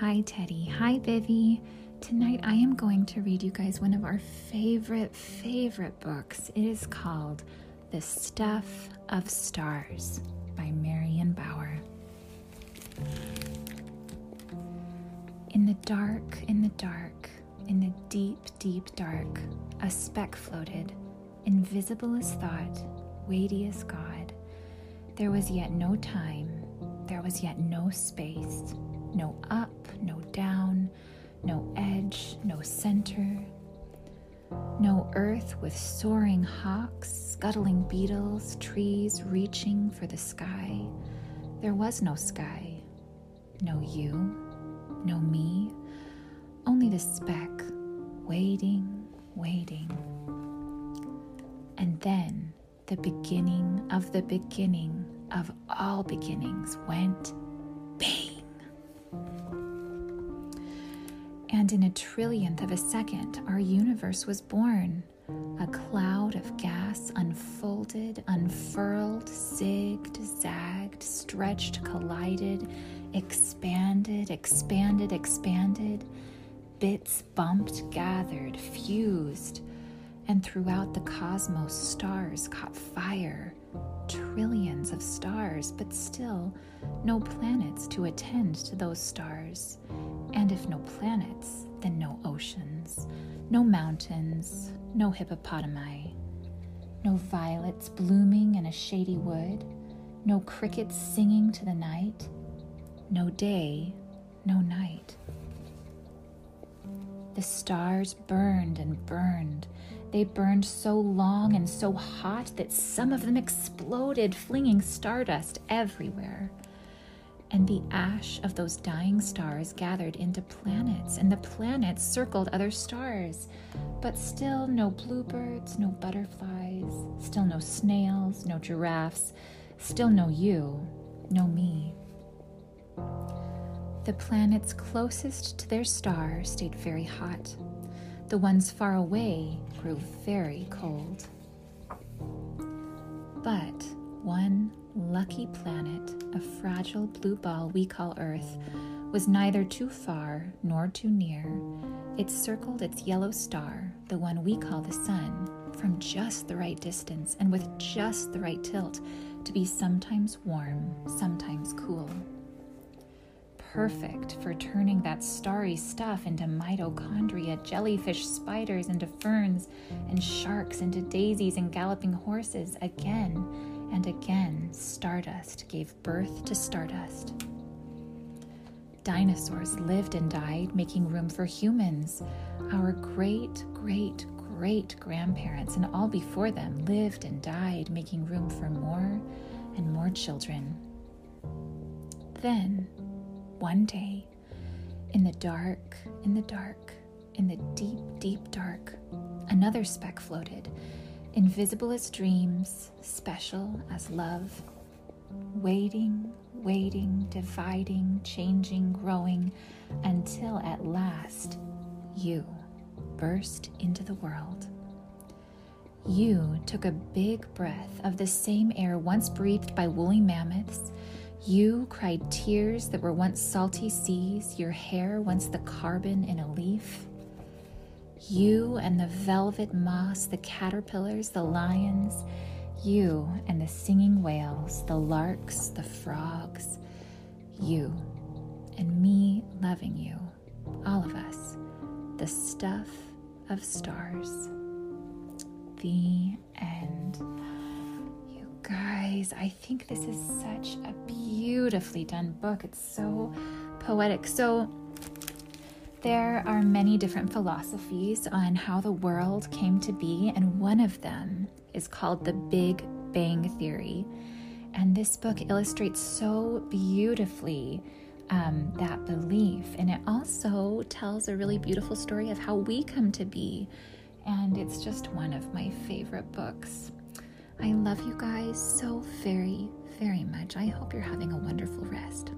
Hi, Teddy. Hi, Vivi. Tonight I am going to read you guys one of our favorite, favorite books. It is called The Stuff of Stars by Marion Bauer. In the dark, in the dark, in the deep, deep dark, a speck floated, invisible as thought, weighty as God. There was yet no time, there was yet no space, no up, no down, no edge, no center. No earth with soaring hawks, scuttling beetles, trees reaching for the sky. There was no sky, no you, no me, only the speck, waiting, waiting. And then the beginning of the beginning of all beginnings went And in a trillionth of a second, our universe was born. A cloud of gas unfolded, unfurled, zigged, zagged, stretched, collided, expanded, expanded, expanded. Bits bumped, gathered, fused, and throughout the cosmos, stars caught fire. Trillions of stars, but still no planets to attend to those stars. And if no planets, then no oceans, no mountains, no hippopotami, no violets blooming in a shady wood, no crickets singing to the night, no day, no night. The stars burned and burned. They burned so long and so hot that some of them exploded, flinging stardust everywhere. And the ash of those dying stars gathered into planets, and the planets circled other stars. But still no bluebirds, no butterflies, still no snails, no giraffes, still no you, no me. The planets closest to their star stayed very hot. The ones far away grew very cold. But one lucky planet, a fragile blue ball we call Earth, was neither too far nor too near. It circled its yellow star, the one we call the Sun, from just the right distance and with just the right tilt to be sometimes warm, sometimes cool. Perfect for turning that starry stuff into mitochondria, jellyfish, spiders into ferns, and sharks into daisies and galloping horses again and again, stardust gave birth to stardust. Dinosaurs lived and died, making room for humans. Our great, great, great grandparents and all before them lived and died, making room for more and more children. Then, one day, in the dark, in the dark, in the deep, deep dark, another speck floated invisible as dreams, special as love, waiting, waiting, dividing, changing, growing, until at last you burst into the world. You took a big breath of the same air once breathed by woolly mammoths. You cried tears that were once salty seas, your hair once the carbon in a leaf. You and the velvet moss, the caterpillars, the lions, you and the singing whales, the larks, the frogs, you and me loving you, all of us, the stuff of stars. The end. Guys, I think this is such a beautifully done book. It's so poetic. So, there are many different philosophies on how the world came to be, and one of them is called the Big Bang Theory. And this book illustrates so beautifully um, that belief. And it also tells a really beautiful story of how we come to be. And it's just one of my favorite books. I love you guys so very, very much. I hope you're having a wonderful rest.